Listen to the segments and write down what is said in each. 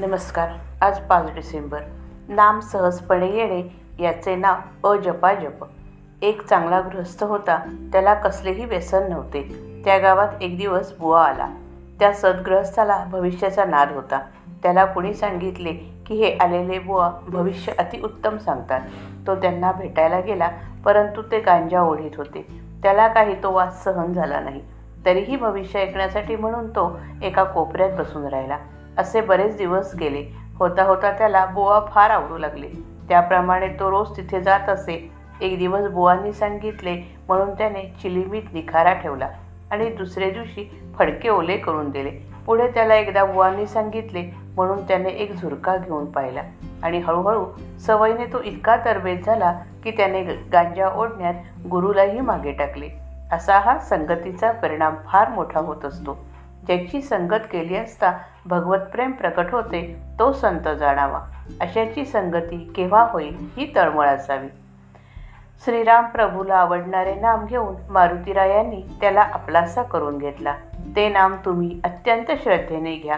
नमस्कार. आज पाच डिसेंबर. नाम सहजपणे येणे याचे नाव अजपाजप. एक चांगला गृहस्थ होता त्याला कसलेही व्यसन नव्हते. त्या गावात एक दिवस बुवा आला. त्या सद्गृहस्थाला भविष्याचा नाद होता. त्याला कुणी सांगितले की हे आलेले बुवा भविष्य अतिउत्तम सांगतात. तो त्यांना भेटायला गेला परंतु ते गांजा ओढीत होते. त्याला काही तो वास सहन झाला नाही. तरीही भविष्य ऐकण्यासाठी म्हणून तो एका कोपऱ्यात बसून राहिला. असे बरेच दिवस गेले. होता होता त्याला बुवा फार आवडू लागले. त्याप्रमाणे तो रोज तिथे जात असे. एक दिवस बुवांनी सांगितले म्हणून त्याने चिलिमीत निखारा ठेवला आणि दुसरे दिवशी फडके ओले करून दिले. पुढे त्याला एकदा बुवांनी सांगितले म्हणून त्याने एक झुरका घेऊन पाहिला आणि हळूहळू सवयीने तो इतका तरबेज झाला की त्याने गांजा ओढण्यात गुरुलाही मागे टाकले. असा हा संगतीचा परिणाम फार मोठा होत असतो. ज्याची संगत केली असता भगवत प्रेम प्रकट होते तो संत जाणावा. अशाची संगती केव्हा होईल ही तळमळ असावी. श्रीराम प्रभूला आवडणारे नाम घेऊन मारुतीरायांनी त्याला आपलासा करून घेतला. ते नाम तुम्ही अत्यंत श्रद्धेने घ्या.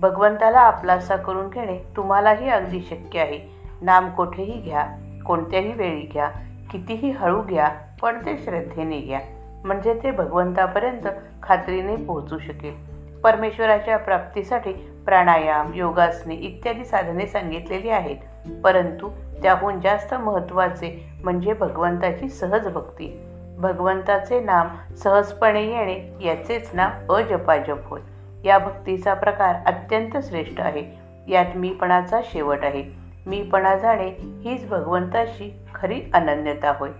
भगवंताला आपलासा करून घेणे तुम्हालाही अगदी शक्य आहे. नाम कोठेही घ्या कोणत्याही वेळी घ्या कितीही हळू घ्या पण ते श्रद्धेने घ्या. म्हणजे ते भगवंतापर्यंत खात्रीने पोहोचू शकेल. परमेश्वराच्या प्राप्तीसाठी प्राणायाम योगासने इत्यादी साधने सांगितलेली आहेत. परंतु त्याहून जास्त महत्त्वाचे म्हणजे भगवंताची सहज भक्ती. भगवंताचे नाम सहजपणे येणे याचेच नाव अजपाजप होय. या भक्तीचा प्रकार अत्यंत श्रेष्ठ आहे. यात मीपणाचा शेवट आहे. मीपणा जाणे हीच भगवंताची खरी अनन्यता होय.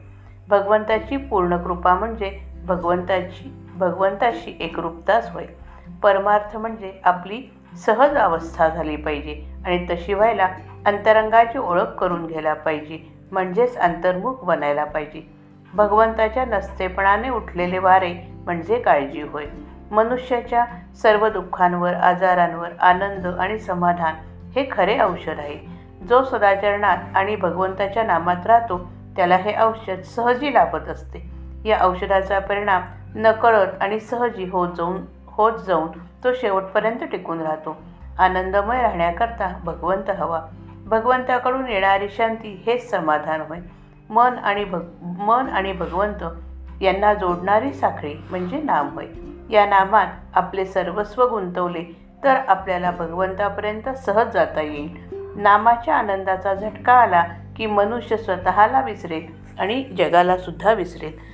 भगवंताची पूर्ण कृपा म्हणजे भगवंताची भगवंताशी एकरूपताच होय. परमार्थ म्हणजे आपली सहज अवस्था झाली पाहिजे आणि तशी व्हायला अंतरंगाची ओळख करून घ्यायला पाहिजे म्हणजेच अंतर्मुख बनायला पाहिजे. भगवंताच्या नसतेपणाने उठलेले वारे म्हणजे काळजी होय. मनुष्याच्या सर्व दुःखांवर आजारांवर आनंद आणि समाधान हे खरे औषध आहे. जो सदाचरणात आणि भगवंताच्या नामात राहतो त्याला हे औषध सहजी लाभत असते. या औषधाचा परिणाम नकळत आणि सहजी होत जाऊन होत जाऊन तो शेवटपर्यंत टिकून राहतो. आनंदमय राहण्याकरता भगवंत हवा. भगवंताकडून येणारी शांती हेच समाधान होय. मन आणि भग मन आणि भगवंत यांना जोडणारी साखळी म्हणजे नाम होय. या नामात आपले सर्वस्व गुंतवले तर आपल्याला भगवंतापर्यंत सहज जाता येईल. नामाच्या आनंदाचा झटका आला की मनुष्य स्वतःला विसरेल आणि जगाला सुद्धा विसरेल.